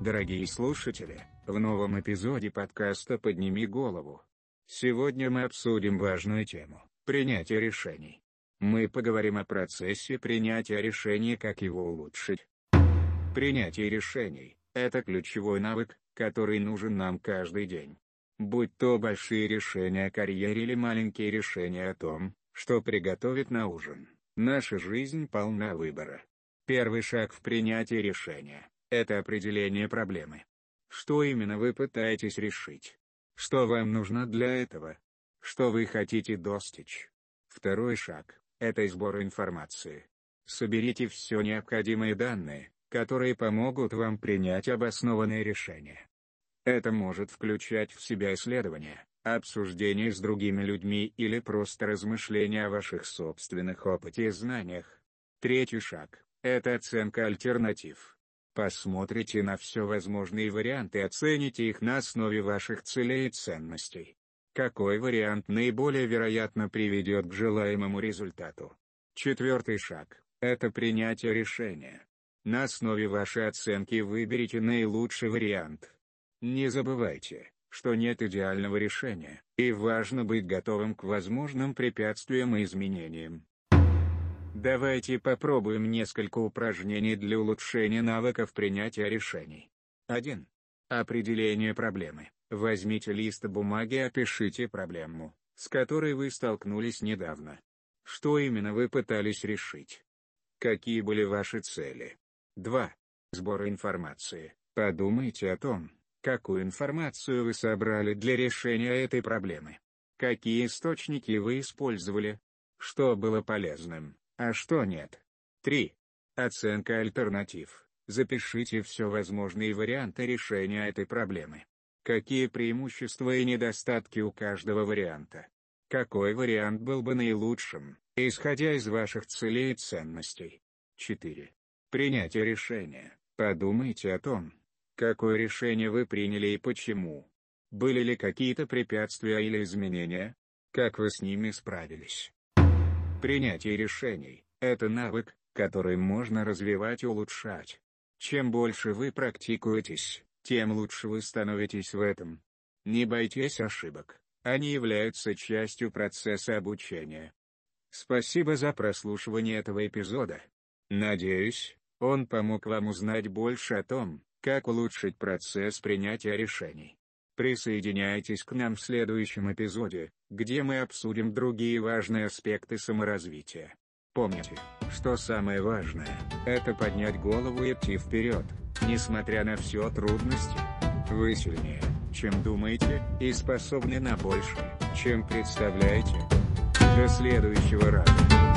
дорогие слушатели, в новом эпизоде подкаста «Подними голову». Сегодня мы обсудим важную тему – принятие решений. Мы поговорим о процессе принятия решений, как его улучшить. Принятие решений – это ключевой навык, который нужен нам каждый день. Будь то большие решения о карьере или маленькие решения о том, что приготовить на ужин, наша жизнь полна выбора. Первый шаг в принятии решения – это определение проблемы. Что именно вы пытаетесь решить? Что вам нужно для этого? Что вы хотите достичь? Второй шаг – это сбор информации. Соберите все необходимые данные, которые помогут вам принять обоснованное решение. Это может включать в себя исследования, обсуждение с другими людьми или просто размышления о ваших собственных опыте и знаниях. Третий шаг это оценка альтернатив. Посмотрите на все возможные варианты и оцените их на основе ваших целей и ценностей. Какой вариант наиболее вероятно приведет к желаемому результату? Четвертый шаг – это принятие решения. На основе вашей оценки выберите наилучший вариант. Не забывайте, что нет идеального решения, и важно быть готовым к возможным препятствиям и изменениям. Давайте попробуем несколько упражнений для улучшения навыков принятия решений. 1. Определение проблемы. Возьмите лист бумаги и опишите проблему, с которой вы столкнулись недавно. Что именно вы пытались решить? Какие были ваши цели? 2. Сбор информации. Подумайте о том, какую информацию вы собрали для решения этой проблемы. Какие источники вы использовали? Что было полезным? А что нет? 3. Оценка альтернатив. Запишите все возможные варианты решения этой проблемы. Какие преимущества и недостатки у каждого варианта? Какой вариант был бы наилучшим, исходя из ваших целей и ценностей? 4. Принятие решения. Подумайте о том, какое решение вы приняли и почему. Были ли какие-то препятствия или изменения? Как вы с ними справились? Принятие решений – это навык, который можно развивать и улучшать. Чем больше вы практикуетесь, тем лучше вы становитесь в этом. Не бойтесь ошибок, они являются частью процесса обучения. Спасибо за прослушивание этого эпизода. Надеюсь, он помог вам узнать больше о том, как улучшить процесс принятия решений. Присоединяйтесь к нам в следующем эпизоде, где мы обсудим другие важные аспекты саморазвития. Помните, что самое важное – это поднять голову и идти вперед, несмотря на все трудности. Вы сильнее, чем думаете, и способны на больше, чем представляете. До следующего раза.